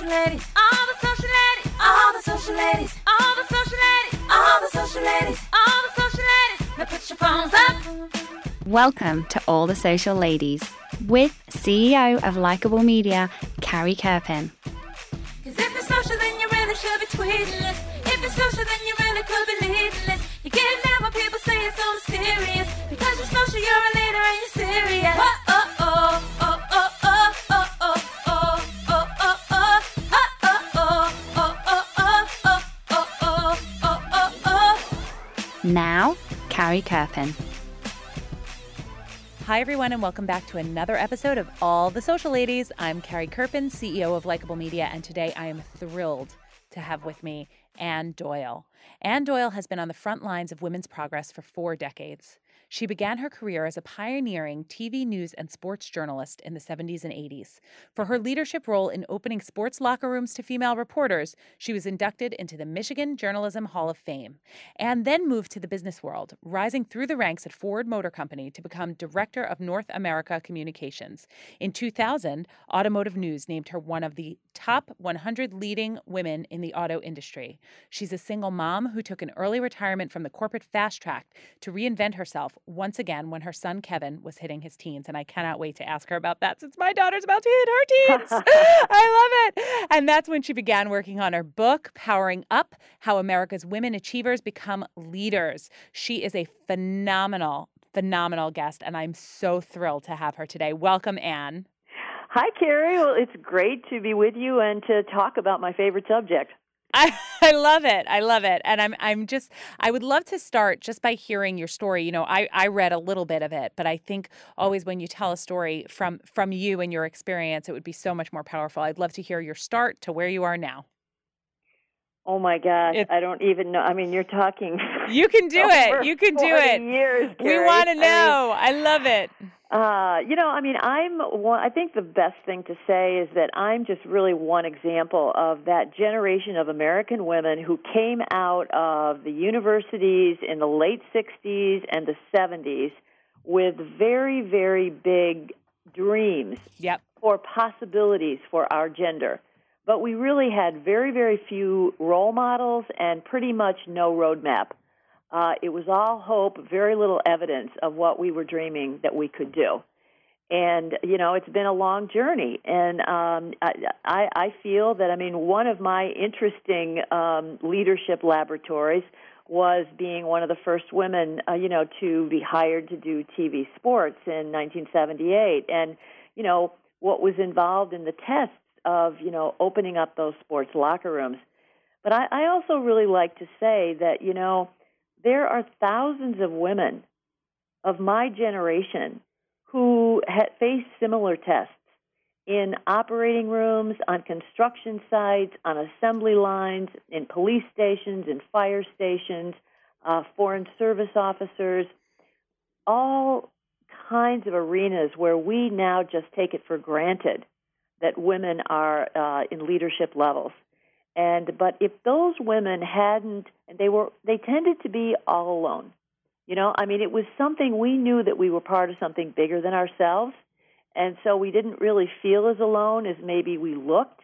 social ladies, all the social ladies, all the social ladies, all the social ladies, all the social ladies, all the social ladies. Now put your phones up. Welcome to All the Social Ladies with CEO of Likeable Media, Carrie Kerpen. Carrie Kerpen. Hi, everyone, and welcome back to another episode of All the Social Ladies. I'm Carrie Kerpen, CEO of Likeable Media, and today I am thrilled to have with me Anne Doyle. Anne Doyle has been on the front lines of women's progress for four decades. She began her career as a pioneering TV news and sports journalist in the 70s and 80s. For her leadership role in opening sports locker rooms to female reporters, she was inducted into the Michigan Journalism Hall of Fame and then moved to the business world, rising through the ranks at Ford Motor Company to become Director of North America Communications. In 2000, Automotive News named her one of the top 100 leading women in the auto industry. She's a single mom who took an early retirement from the corporate fast track to reinvent herself once again when her son Kevin was hitting his teens. And I cannot wait to ask her about that since my daughter's about to hit her teens. I love it. And that's when she began working on her book, Powering Up How America's Women Achievers Become Leaders. She is a phenomenal, phenomenal guest, and I'm so thrilled to have her today. Welcome, Anne. Hi, Carrie. Well, it's great to be with you and to talk about my favorite subject. I, I love it. I love it. And I'm I'm just I would love to start just by hearing your story. You know, I, I read a little bit of it, but I think always when you tell a story from from you and your experience, it would be so much more powerful. I'd love to hear your start to where you are now. Oh my gosh, I don't even know. I mean, you're talking. You can do it. You can do it. Years. We want to I mean, know. I love it. Uh, you know, I mean, I'm one. I think the best thing to say is that I'm just really one example of that generation of American women who came out of the universities in the late '60s and the '70s with very, very big dreams Yep. for possibilities for our gender. But we really had very, very few role models and pretty much no roadmap. Uh, it was all hope, very little evidence of what we were dreaming that we could do. And you know, it's been a long journey, and um, I, I, feel that I mean, one of my interesting um, leadership laboratories was being one of the first women, uh, you know, to be hired to do TV sports in 1978, and you know what was involved in the tests of you know opening up those sports locker rooms. But I, I also really like to say that you know there are thousands of women of my generation who had faced similar tests in operating rooms, on construction sites, on assembly lines, in police stations, in fire stations, uh, foreign service officers, all kinds of arenas where we now just take it for granted that women are uh, in leadership levels. And but if those women hadn't, and they were they tended to be all alone. You know, I mean, it was something we knew that we were part of something bigger than ourselves, and so we didn't really feel as alone as maybe we looked.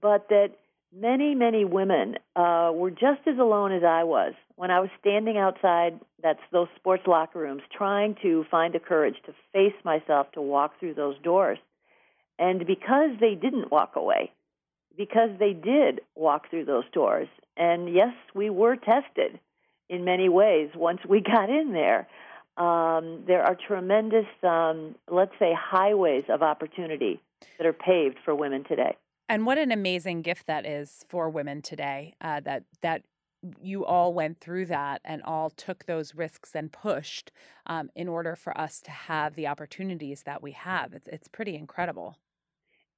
But that many, many women uh, were just as alone as I was when I was standing outside that's those sports locker rooms, trying to find the courage to face myself to walk through those doors. And because they didn't walk away, because they did walk through those doors, and yes, we were tested in many ways once we got in there. Um, there are tremendous, um, let's say, highways of opportunity that are paved for women today. And what an amazing gift that is for women today. Uh, that that you all went through that and all took those risks and pushed um, in order for us to have the opportunities that we have. It's it's pretty incredible.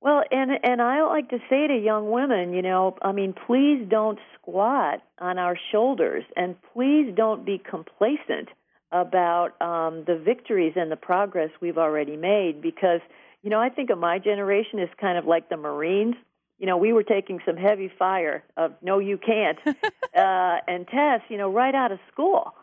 Well, and and I like to say to young women, you know, I mean, please don't squat on our shoulders, and please don't be complacent about um, the victories and the progress we've already made. Because you know, I think of my generation as kind of like the Marines. You know, we were taking some heavy fire of "No, you can't," uh, and tests. You know, right out of school,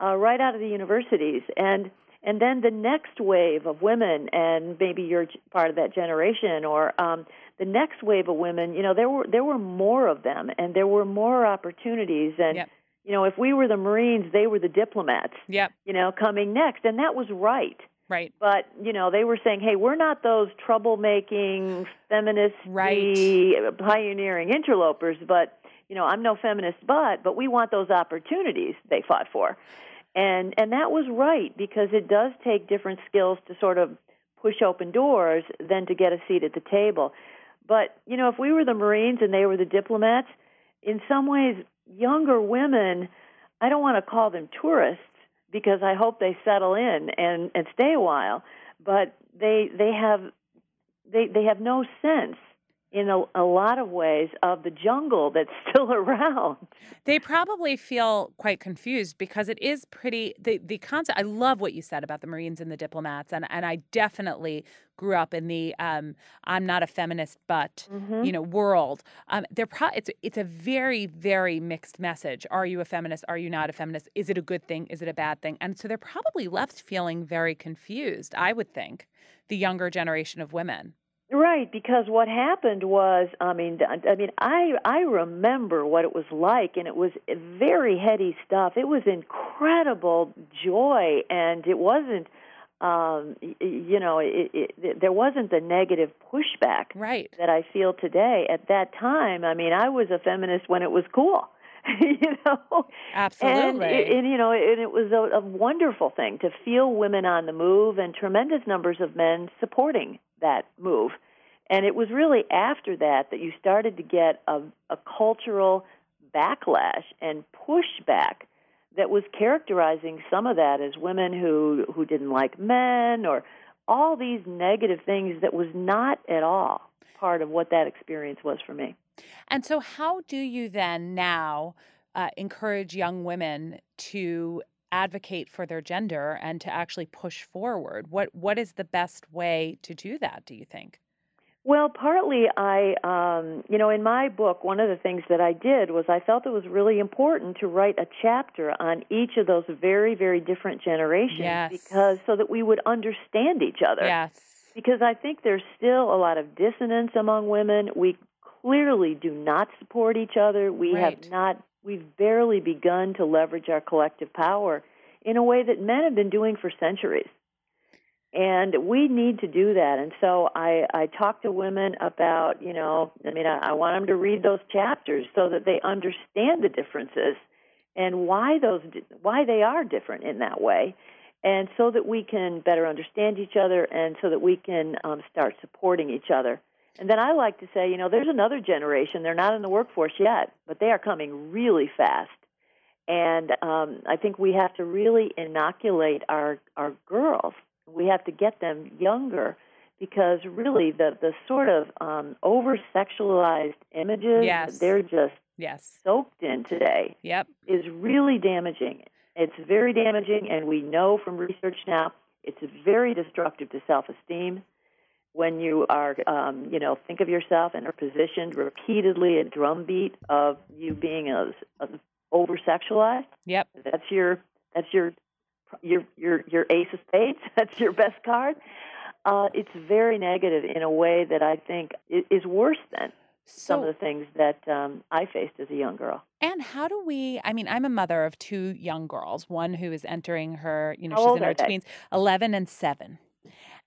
uh, right out of the universities, and and then the next wave of women, and maybe you're part of that generation, or um, the next wave of women. You know, there were there were more of them, and there were more opportunities, and. Yep. You know, if we were the Marines, they were the diplomats. Yep. You know, coming next, and that was right. Right. But you know, they were saying, "Hey, we're not those troublemaking, feminist, Right. pioneering interlopers." But you know, I'm no feminist, but but we want those opportunities they fought for, and and that was right because it does take different skills to sort of push open doors than to get a seat at the table. But you know, if we were the Marines and they were the diplomats, in some ways, younger women, I don't want to call them tourists because I hope they settle in and and stay a while, but they they have they they have no sense in a, a lot of ways of the jungle that's still around. They probably feel quite confused because it is pretty the the concept. I love what you said about the Marines and the diplomats, and and I definitely grew up in the um, I'm not a feminist, but Mm-hmm. you know world. Um, they're pro- it's it's a very very mixed message. Are you a feminist? Are you not a feminist? Is it a good thing? Is it a bad thing? And so they're probably left feeling very confused. I would think the younger generation of women. Right, because what happened was, I mean, I mean, I I remember what it was like, and it was very heady stuff. It was incredible joy, and it wasn't, um, you know, it, it, there wasn't the negative pushback Right. that I feel today. At that time, I mean, I was a feminist when it was cool, you know. Absolutely. And, and you know, and it was a, a wonderful thing to feel women on the move and tremendous numbers of men supporting that move. And it was really after that that you started to get a, a cultural backlash and pushback that was characterizing some of that as women who who didn't like men or all these negative things that was not at all part of what that experience was for me. And so, how do you then now uh, encourage young women to advocate for their gender and to actually push forward? What What is the best way to do that? Do you think? Well, partly I, um, you know, in my book, one of the things that I did was I felt it was really important to write a chapter on each of those very, very different generations Yes. because so that we would understand each other. Yes. Because I think there's still a lot of dissonance among women. We clearly do not support each other. We Right. have not. We've barely begun to leverage our collective power in a way that men have been doing for centuries and we need to do that. And so i i talk to women about you know i mean i, I want them to read those chapters so that they understand the differences and why those why they are different in that way. And so that we can better understand each other and so that we can um, start supporting each other. And then i like to say you know there's another generation. They're not in the workforce yet but they are coming really fast. And um, I think we have to really inoculate our our girls. We have to get them younger because really the the sort of um, over sexualized images Yes. that they're just Yes. soaked in today Yep. is really damaging. It's very damaging, and we know from research now it's very destructive to self esteem. When you are, um, you know, think of yourself and are positioned repeatedly a drumbeat of you being a, a over sexualized. Yep. That's your that's your your your your ace of spades. That's your best card. Uh, it's very negative in a way that I think is worse than some of the things that um, I faced as a young girl. and how do we? I mean, I'm a mother of two young girls. One who is entering her, you know, How she's in her they? tweens, eleven and seven.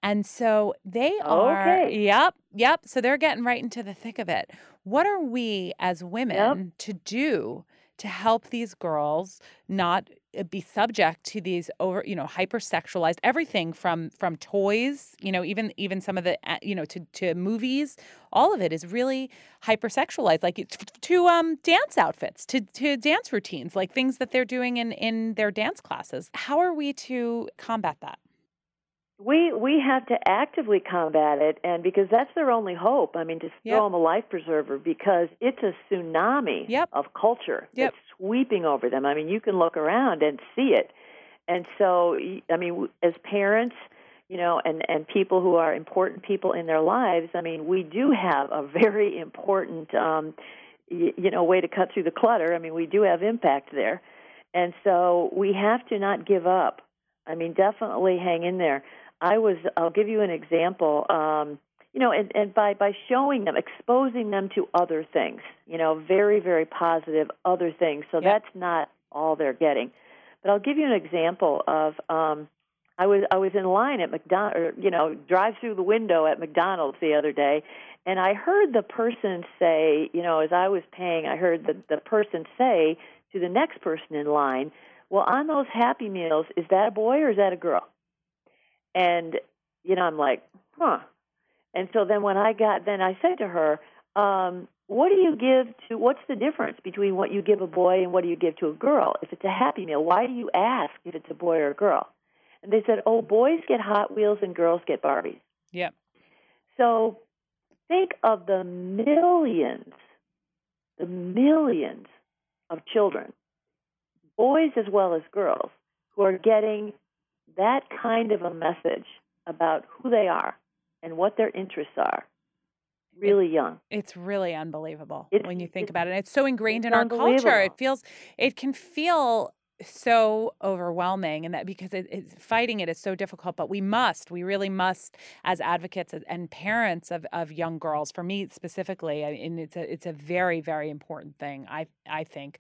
And so they are, Okay. yep, yep. So they're getting right into the thick of it. What are we as women to do to help these girls not be subject to these over, you know, hypersexualized everything from from toys, you know, even even some of the, uh, you know, to to movies. All of it is really hypersexualized, like it's to um dance outfits, to to dance routines, like things that they're doing in in their dance classes. How are we to combat that? We we have to actively combat it, and because that's their only hope. I mean, to Yep. throw them a life preserver because it's a tsunami Yep. of culture Yep. that's sweeping over them. I mean, you can look around and see it, and so i mean, as parents, you know, and and people who are important people in their lives. I mean, we do have a very important, um, y- you know, way to cut through the clutter. I mean, we do have impact there, and so we have to not give up I mean, definitely hang in there. I was. I'll give you an example. Um, you know, and, and by by showing them, exposing them to other things. You know, very very positive other things. So that's not all they're getting. But I'll give you an example of. Um, I was I was in line at McDonald, or, you know, drive through the window at McDonald's the other day, and I heard the person say, you know, as I was paying, I heard the the person say to the next person in line, "Well, on those Happy Meals, is that a boy or is that a girl?" And you know, I'm like, "Huh." And so then when I got, then I said to her, um, "What do you give to? What's the difference between what you give a boy and what do you give to a girl? If it's a Happy Meal, why do you ask if it's a boy or a girl?" And they said, "Oh, boys get Hot Wheels and girls get Barbies." Yep. So think of the millions, the millions of children, boys as well as girls, who are getting that kind of a message about who they are and what their interests are really young. It's really unbelievable It's- when you think about it. And It's so ingrained it's in our culture. It feels, it can feel so overwhelming, and that because it, it's fighting it is so difficult. But we must, we really must, as advocates and- parents of, of young girls. For me specifically, and it's a it's a very very important thing. I I think.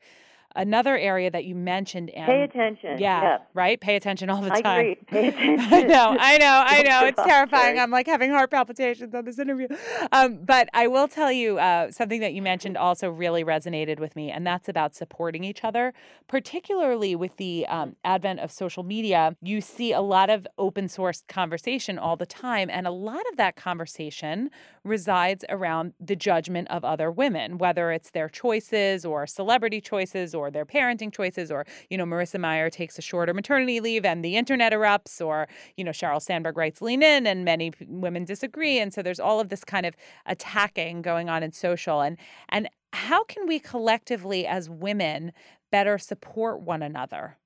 Another area that you mentioned, Anne, Pay attention. yeah, right. Pay attention all the I time. agree. Pay attention. I know, I know, I know. It's terrifying. I'm like having heart palpitations on this interview. Um, but I will tell you uh, something that you mentioned also really resonated with me, and that's about supporting each other, particularly with the um, advent of social media. You see a lot of open source conversation all the time, and a lot of that conversation resides around the judgment of other women, whether it's their choices or celebrity choices or their parenting choices, or, you know, Marissa Mayer takes a shorter maternity leave and the internet erupts, or, you know, Sheryl Sandberg writes Lean In and many women disagree. And so there's all of this kind of attacking going on in social. And, and how can we collectively as women better support one another?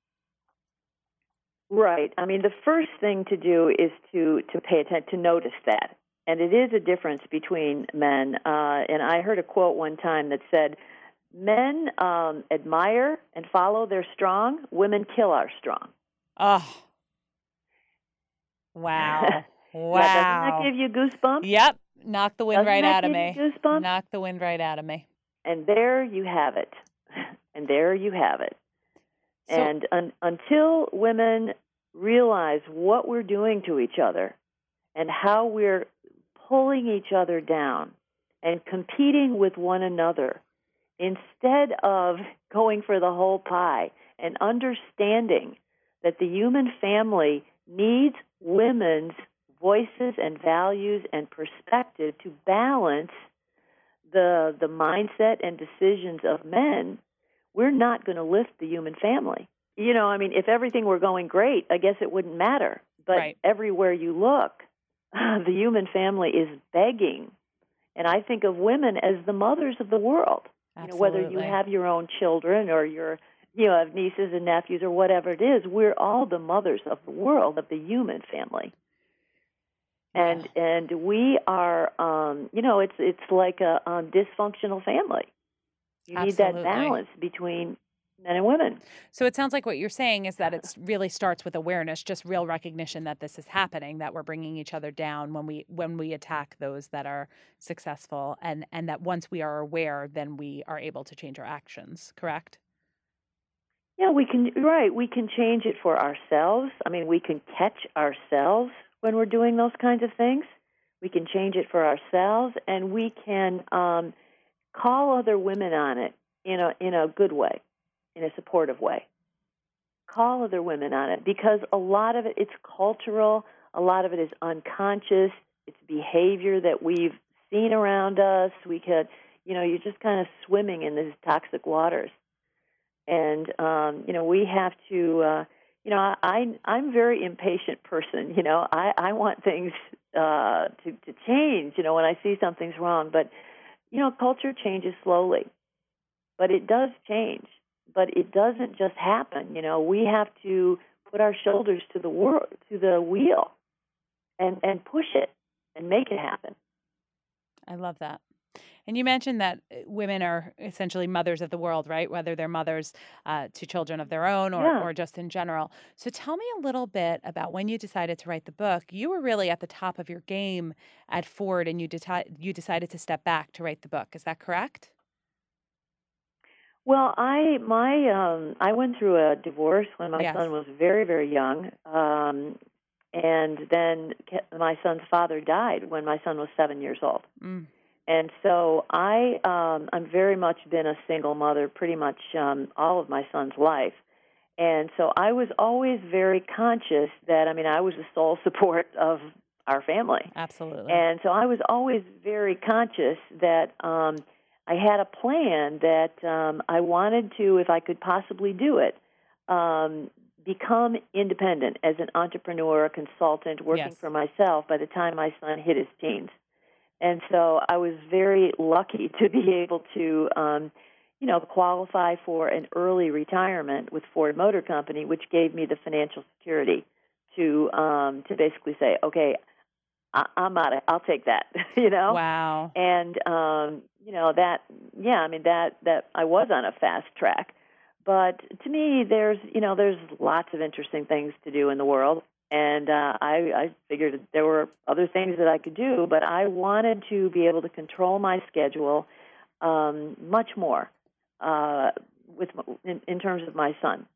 Right. I mean, the first thing to do is to to pay attention to notice that, and it is a difference between men. Uh, and I heard a quote one time that said, "Men um, admire and follow their strong; women kill our strong." Oh, wow. Wow. doesn't that give you goosebumps? Yep. Knock the wind Doesn't right out of me. Goosebumps. Knock the wind right out of me. And there you have it. And there you have it. So- and un- until women realize what we're doing to each other and how we're pulling each other down and competing with one another instead of going for the whole pie and understanding that the human family needs women's voices and values and perspective to balance the the mindset and decisions of men, we're not going to lift the human family. You know, I mean, if everything were going great, I guess it wouldn't matter. But Right. everywhere you look, the human family is begging. And I think of women as the mothers of the world. You know, whether you have your own children or your you know have nieces and nephews or whatever it is, we're all the mothers of the world of the human family. And and we are um you know it's it's like a um, dysfunctional family. You need that balance between men and women. So it sounds like what you're saying is that it really starts with awareness, just real recognition that this is happening, that we're bringing each other down when we when we attack those that are successful, and and that once we are aware, then we are able to change our actions. Correct? Yeah, we can right. We can change it for ourselves. I mean, we can catch ourselves when we're doing those kinds of things. We can change it for ourselves, and we can um, call other women on it in a in a good way, in a supportive way. Call other women on it because a lot of it it's cultural. A lot of it is unconscious. It's behavior that we've seen around us. We could, you know, you're just kind of swimming in these toxic waters and um, you know we have to uh, you know I I'm a very impatient person you know I I want things uh, to to change you know when I see something's wrong but you know culture changes slowly but it does change but it doesn't just happen you know we have to put our shoulders to the world to the wheel and and push it and make it happen I love that. And you mentioned that uh, women are essentially mothers of the world, right? Whether they're mothers uh, to children of their own or, Yeah. or just in general. So tell me a little bit about when you decided to write the book. You were really at the top of your game at Ford and you, deti- you decided to step back to write the book. Is that correct? Well, I my um I went through a divorce when my Yes. son was very very young. Um and then my son's father died when my son was 7 years old. Mm. And so I um I'm very much been a single mother pretty much um all of my son's life. And so I was always very conscious that I mean I was the sole support of our family. Absolutely. And so I was always very conscious that um, I had a plan that um, I wanted to, if I could possibly do it, um, become independent as an entrepreneur, a consultant, working Yes. for myself by the time my son hit his teens. And so I was very lucky to be able to, um, you know, qualify for an early retirement with Ford Motor Company, which gave me the financial security to um, to basically say, okay, I, I'm out. Of, I'll take that. you know. wow. And um, you know that. Yeah, I mean that that I was on a fast track. But to me, there's you know there's lots of interesting things to do in the world, and uh, I, I figured there were other things that I could do, but I wanted to be able to control my schedule um, much more uh, with in, in terms of my son,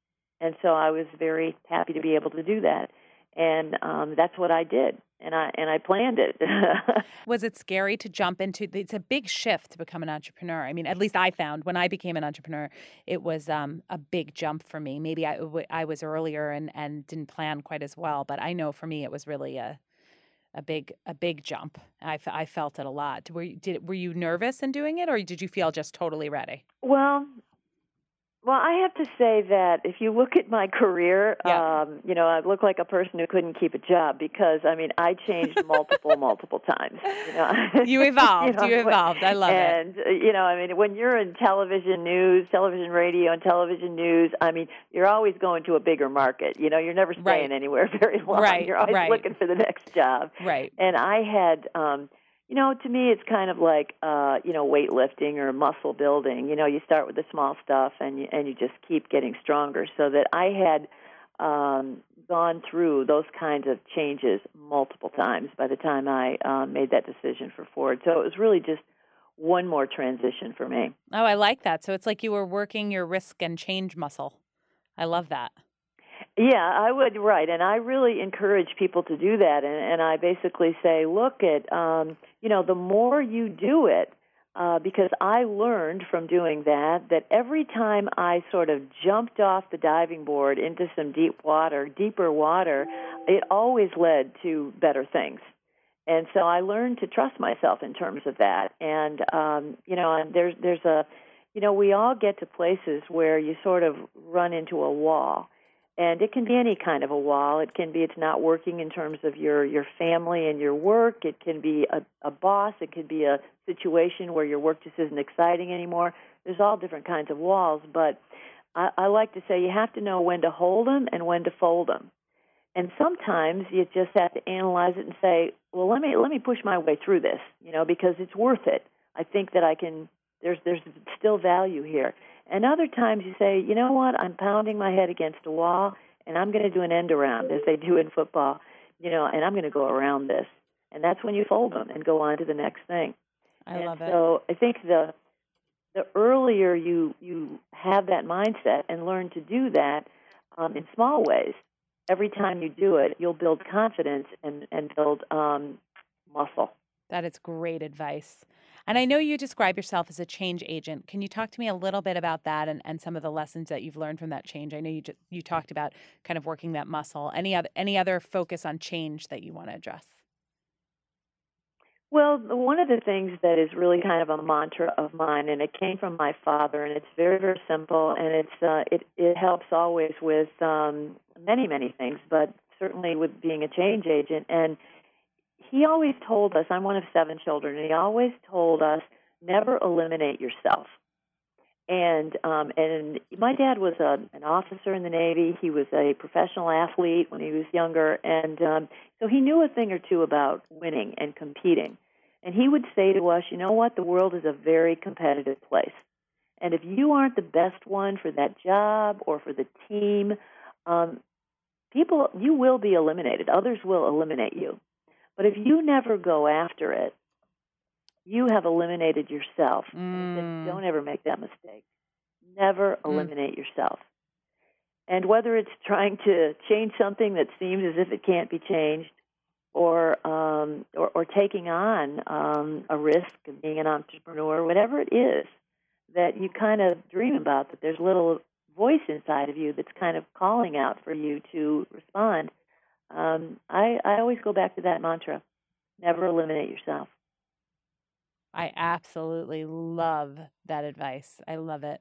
and so I was very happy to be able to do that, and um, that's what I did, and I and I planned it. Was it scary to jump into? It's a big shift to become an entrepreneur. I mean, at least I found when I became an entrepreneur, it was um, a big jump for me. Maybe I, w- I was earlier and, and didn't plan quite as well, but I know for me it was really a a big a big jump. I, I felt it a lot. Were you, did were you nervous in doing it, or did you feel just totally ready? Well, well, I have to say that if you look at my career, Yeah. um, you know, I look like a person who couldn't keep a job because I mean, I changed multiple, multiple times. You know, You evolved. You, know, evolved. I love it. and uh, you know, I mean, when you're in television news, television radio, and television news, I mean, you're always going to a bigger market. You know, you're never staying Right. anywhere very long. Right, You're always right. looking for the next job Right. and I had um you know to me it's kind of like uh you know weightlifting or muscle building you know you start with the small stuff and you and you just keep getting stronger so that I had um gone through those kinds of changes multiple times by the time I uh, made that decision for Ford so it was really just one more transition for me Oh, I like that. So it's like you were working your risk and change muscle. I love that. Yeah, I would right, and I really encourage people to do that. And, and I basically say, look at, um, you know, the more you do it, uh, because I learned from doing that that every time I sort of jumped off the diving board into some deep water, deeper water, it always led to better things. And so I learned to trust myself in terms of that. And um, you know, and there's there's a, you know, we all get to places where you sort of run into a wall and it can be any kind of a wall. It can be it's not working in terms of your your family and your work. It can be a, a boss. It could be a situation where your work just isn't exciting anymore. There's all different kinds of walls but i, I like to say you have to know when to hold them and when to fold them and sometimes you just have to analyze it and say well let me let me push my way through this you know because it's worth it. I think that i can there's there's still value here and other times you say, you know what, I'm pounding my head against a wall and I'm going to do an end around as they do in football, you know, and I'm going to go around this. And that's when you fold them and go on to the next thing. I and love it. So I think the the earlier you you have that mindset and learn to do that um, in small ways, every time you do it, you'll build confidence and and build um, muscle. That is great advice. And I know you describe yourself as a change agent. Can you talk to me a little bit about that and, and some of the lessons that you've learned from that change? I know you just, you talked about kind of working that muscle. Any other any other focus on change that you want to address? Well, one of the things that is really kind of a mantra of mine, and it came from my father, and it's very, very simple, and it's uh, it it helps always with um, many, many things, but certainly with being a change agent. And he always told us, I'm one of seven children, and he always told us never eliminate yourself. And um, and my dad was a, an officer in the Navy. He was a professional athlete when he was younger, and um, so he knew a thing or two about winning and competing. And he would say to us, you know what? The world is a very competitive place. And if you aren't the best one for that job or for the team, um, people, you will be eliminated. Others will eliminate you. But if you never go after it, you have eliminated yourself. And Mm. don't ever make that mistake. Never Mm. eliminate yourself. And whether it's trying to change something that seems as if it can't be changed, or um, or, or taking on um, a risk of being an entrepreneur, whatever it is that you kind of dream about, that there's a little voice inside of you that's kind of calling out for you to respond. Um, I, I always go back to that mantra: never eliminate yourself. I absolutely love that advice. I love it.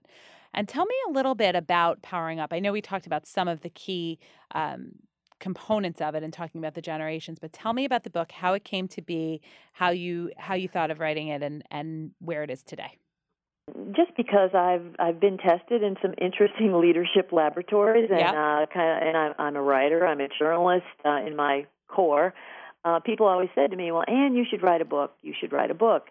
And tell me a little bit about Powering Up. I know we talked about some of the key um, components of it and talking about the generations, but tell me about the book, how it came to be, how you how you thought of writing it, and and where it is today. Just because I've I've been tested in some interesting leadership laboratories, and Yeah. uh, kind of, and I'm, I'm a writer, I'm a journalist uh, in my core. Uh, people always said to me, "Well, Anne, you should write a book. You should write a book."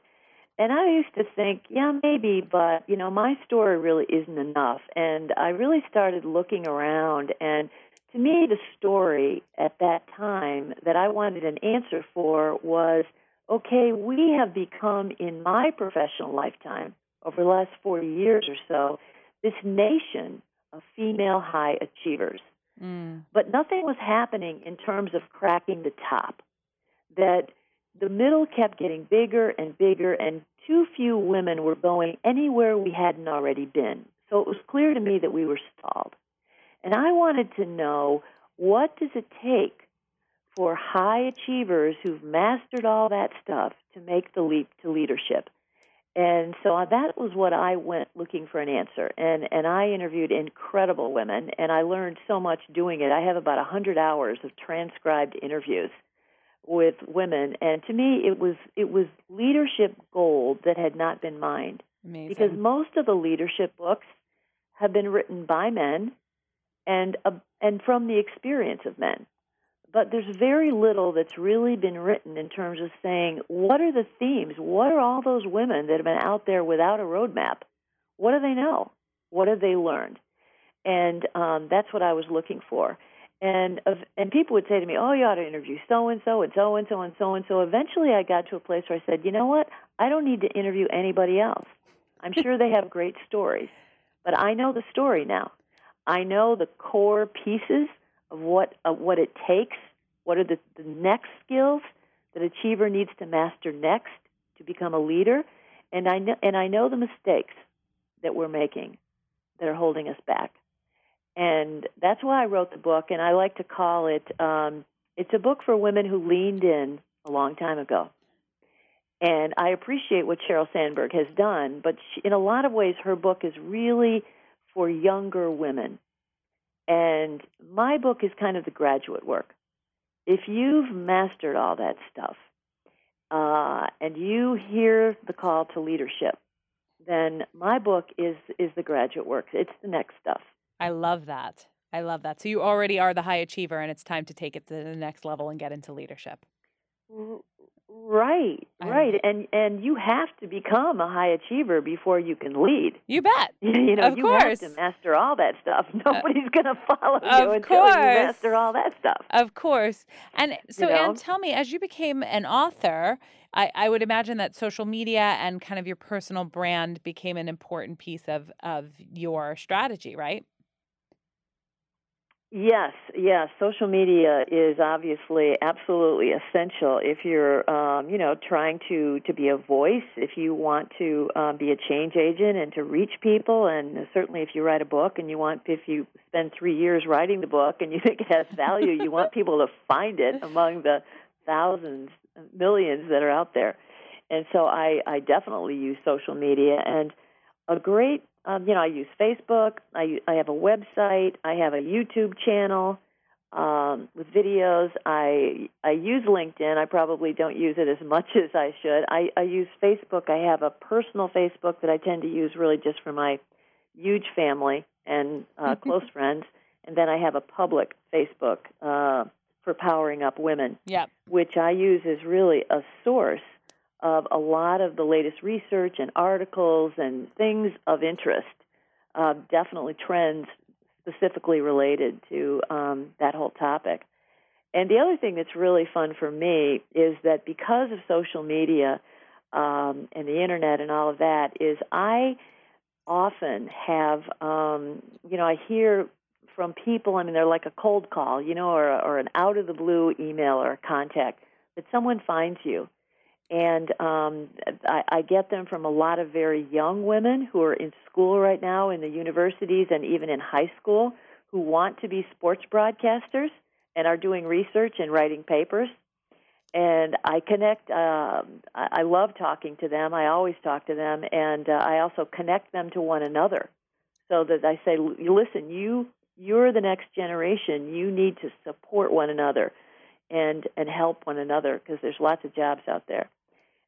And I used to think, yeah, maybe, but you know, my story really isn't enough. And I really started looking around, and to me, the story at that time that I wanted an answer for was, okay, we have become in my professional lifetime over the last 40 years or so, this nation of female high achievers. Mm. But nothing was happening in terms of cracking the top. That the middle kept getting bigger and bigger, and too few women were going anywhere we hadn't already been. So it was clear to me that we were stalled. And I wanted to know what does it take for high achievers who've mastered all that stuff to make the leap to leadership? And so that was what I went looking for an answer. And and I interviewed incredible women and I learned so much doing it. I have about a 100 hours of transcribed interviews with women and to me it was it was leadership gold that had not been mined Amazing. because most of the leadership books have been written by men and uh, and from the experience of men but there's very little that's really been written in terms of saying what are the themes what are all those women that have been out there without a roadmap what do they know what have they learned and um, that's what i was looking for and of and people would say to me, "Oh, you ought to interview so and so and so and so and so and so." Eventually, I got to a place where I said, "You know what? I don't need to interview anybody else. I'm sure they have great stories, but I know the story now. I know the core pieces of what of what it takes. What are the, the next skills that achiever needs to master next to become a leader, and I know and I know the mistakes that we're making that are holding us back." and that's why I wrote the book. And I like to call it um, it's a book for women who leaned in a long time ago. And I appreciate what Sheryl Sandberg has done, but she, in a lot of ways, her book is really for younger women. And my book is kind of the graduate work. If you've mastered all that stuff uh, and you hear the call to leadership, then my book is is the graduate work. It's the next stuff. I love that. I love that. So you already are the high achiever, and it's time to take it to the next level and get into leadership. Right, right, and and you have to become a high achiever before you can lead. You bet. You know, Of you course. have to master all that stuff. Uh, Nobody's going to follow you until you course. master all that stuff. Of course. And so, know? Anne, tell me, as you became an author, I, I would imagine that social media and kind of your personal brand became an important piece of, of your strategy, right? Yes, yes. Social media is obviously absolutely essential if you're, um, you know, trying to to be a voice. If you want to um, be a change agent and to reach people, and certainly if you write a book and you want, if you spend three years writing the book and you think it has value, you want people to find it among the thousands, millions that are out there. And so I, I definitely use social media and a great um, you know, I use Facebook. I I have a website. I have a YouTube channel um, with videos. I I use LinkedIn. I probably don't use it as much as I should. I, I use Facebook. I have a personal Facebook that I tend to use really just for my huge family and uh, close friends, and then I have a public Facebook uh, for powering up women Yep. which I use as really a source of a lot of the latest research and articles and things of interest. Uh, definitely trends specifically related to um, that whole topic. And the other thing that's really fun for me is that because of social media um, and the internet and all of that, is I often have, um, you know, I hear from people. I mean, they're like a cold call, you know, or or an out of the blue email or contact that someone finds you, and um, I, I get them from a lot of very young women who are in school right now, in the universities, and even in high school, who want to be sports broadcasters and are doing research and writing papers. And I connect. Uh, I love talking to them. I always talk to them, and uh, I also connect them to one another, so that I say, "Listen, you you're the next generation. You need to support one another and and help one another because there's lots of jobs out there.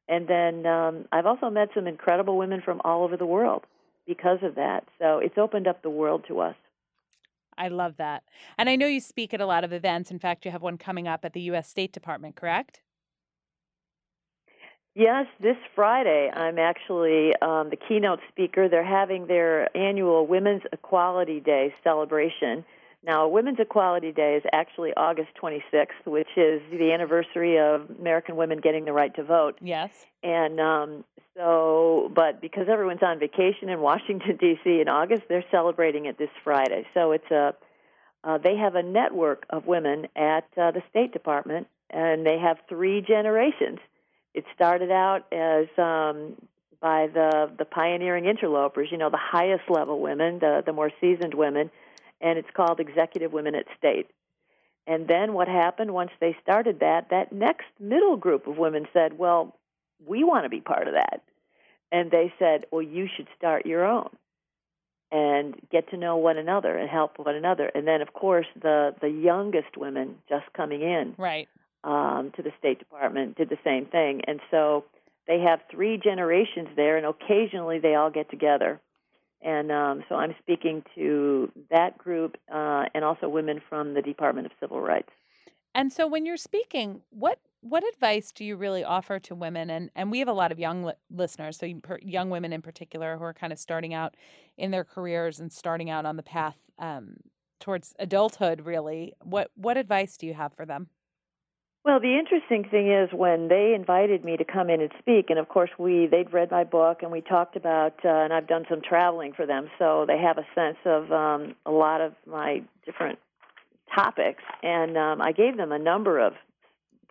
And then um, I've also met some incredible women from all over the world because of that. So it's opened up the world to us. I love that. And I know you speak at a lot of events. In fact, you have one coming up at the U.S. State Department, correct? Yes, this Friday I'm actually um, the keynote speaker. They're having their annual Women's Equality Day celebration. Now, Women's Equality Day is actually August 26th, which is the anniversary of American women getting the right to vote. Yes. And um, so, but because everyone's on vacation in Washington D.C. in August, they're celebrating it this Friday. So it's a uh, they have a network of women at uh, the State Department, and they have three generations it started out as um, by the the pioneering interlopers, you know, the highest level women, the the more seasoned women, and it's called Executive Women at State. And then what happened once they started that, that next middle group of women said, "Well, we want to be part of that." And they said, "Well, you should start your own." and get to know one another and help one another. And then, of course, the the youngest women just coming in, right, um, to the State Department did the same thing. And so they have three generations there, and occasionally they all get together. And um, so I'm speaking to that group uh, and also women from the Department of Civil Rights. And so when you're speaking, what what advice do you really offer to women? And and we have a lot of young li- listeners, so young women in particular, who are kind of starting out in their careers and starting out on the path um, towards adulthood. Really, what what advice do you have for them? Well, the interesting thing is when they invited me to come in and speak, and of course we they'd read my book and we talked about, uh, and I've done some traveling for them, so they have a sense of um, a lot of my different topics, and um, I gave them a number of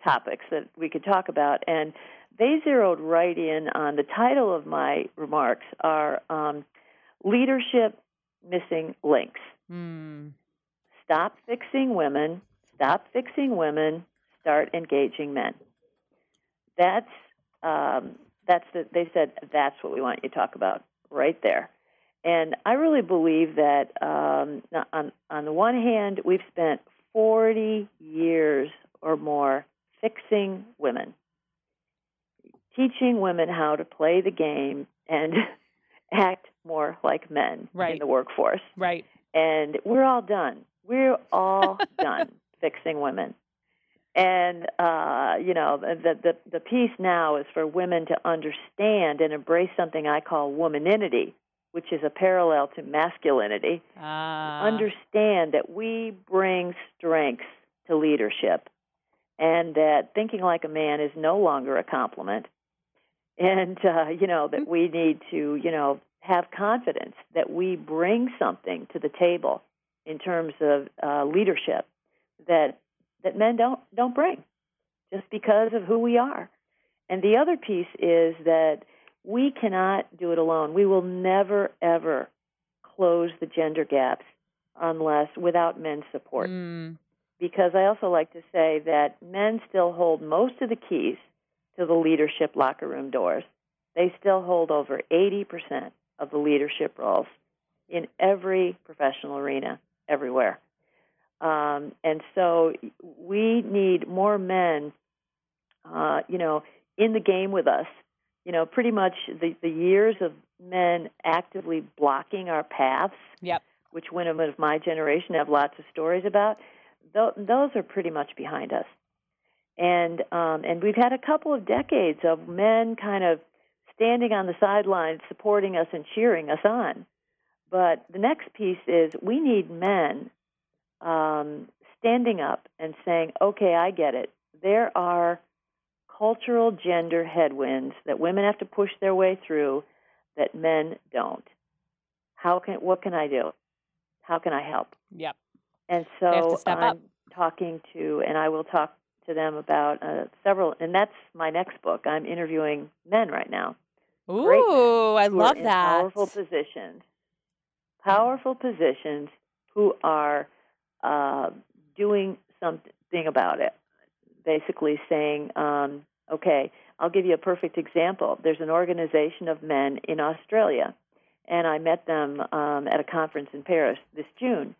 topics that we could talk about, and they zeroed right in on the title of my remarks are um, leadership missing links. Mm. Stop fixing women. Stop fixing women start engaging men. That's um, that's the, they said that's what we want you to talk about right there. And I really believe that um, on on the one hand, we've spent 40 years or more fixing women, teaching women how to play the game and act more like men right. in the workforce. Right. And we're all done. We're all done fixing women. And uh, you know, the, the the piece now is for women to understand and embrace something I call womaninity, which is a parallel to masculinity. Ah. Understand that we bring strengths to leadership, and that thinking like a man is no longer a compliment. And uh, you know that we need to, you know, have confidence that we bring something to the table in terms of uh, leadership that that men don't don't bring just because of who we are. And the other piece is that we cannot do it alone. We will never ever close the gender gaps unless without men's support. Mm. Because I also like to say that men still hold most of the keys to the leadership locker room doors. They still hold over 80% of the leadership roles in every professional arena everywhere. Um, and so we need more men, uh, you know, in the game with us. You know, pretty much the, the years of men actively blocking our paths, yep. which women of my generation have lots of stories about, th- those are pretty much behind us. and um, and we've had a couple of decades of men kind of standing on the sidelines, supporting us and cheering us on. But the next piece is we need men um, standing up and saying, "Okay, I get it. There are cultural gender headwinds that women have to push their way through that men don't. How can what can I do? How can I help?" Yep. And They have to so I'm up. talking to, and I will talk to them about uh, several, and that's my next book. I'm interviewing men right now. Great Ooh, I love that. Powerful positions. Powerful positions who are uh, doing something about it. Basically saying, um, okay, I'll give you a perfect example. There's an organization of men in Australia, and I met them um, at a conference in Paris this June.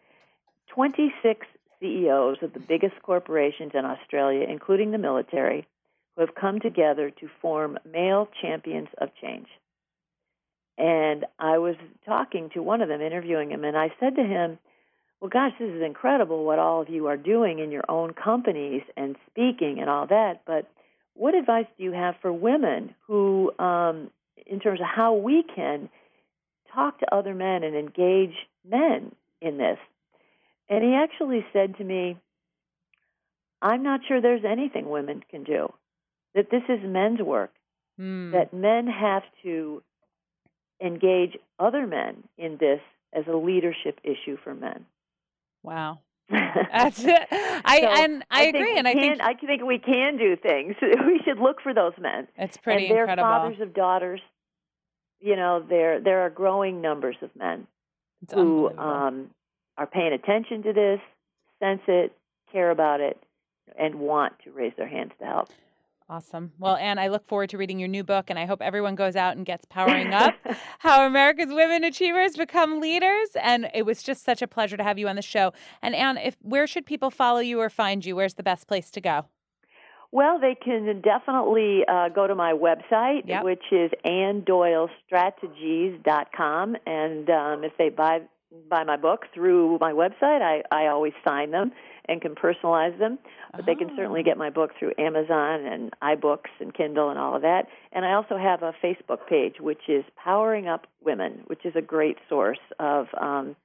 26 CEOs of the biggest corporations in Australia, including the military, who have come together to form Male Champions of Change. And I was talking to one of them, interviewing him, and I said to him, Well, gosh, this is incredible what all of you are doing in your own companies and speaking and all that, but what advice do you have for women who, um, in terms of how we can talk to other men and engage men in this? And he actually said to me, I'm not sure there's anything women can do, that this is men's work Hmm. that men have to engage other men in this as a leadership issue for men. Wow. That's it. I So, and I, think agree, and I think I think we can do things. We should look for those men. it's pretty and they're incredible. fathers of daughters. You know, there there are growing numbers of men It's who um, are paying attention to this, sense it, care about it, and want to raise their hands to help. Awesome. Well, Anne, I look forward to reading your new book, and I hope everyone goes out and gets powering up how America's women achievers become leaders. And it was just such a pleasure to have you on the show. And Anne, if where should people follow you or find you? Where's the best place to go? Well, they can definitely uh, go to my website, Yep. which is anndoylestrategies.com. And um, if they buy buy my book through my website, I, I always sign them and can personalize them. But they can certainly Oh. get my book through Amazon and iBooks and Kindle and all of that. And I also have a Facebook page, which is Powering Up Women, which is a great source of um,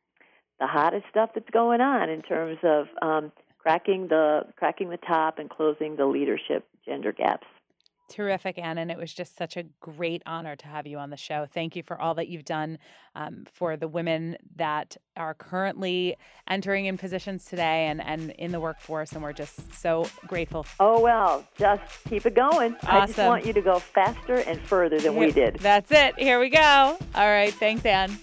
the hottest stuff that's going on in terms of um, cracking the cracking the top and closing the leadership gender gaps. Terrific, Anne. And it was just such a great honor to have you on the show. Thank you for all that you've done um, for the women that are currently entering in positions today and, and in the workforce. And we're just so grateful. Oh well, just keep it going. I just want you to go faster and further than we did. That's it. Here we go. All right. Thanks, Anne.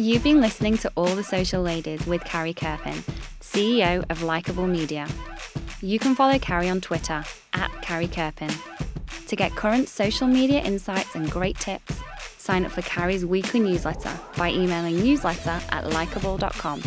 You've been listening to All the Social Ladies with Carrie Kerpen, CEO of Likeable Media. You can follow Carrie on Twitter at Carrie Kerpen. To get current social media insights and great tips, sign up for Carrie's weekly newsletter by emailing newsletter at likeable.com.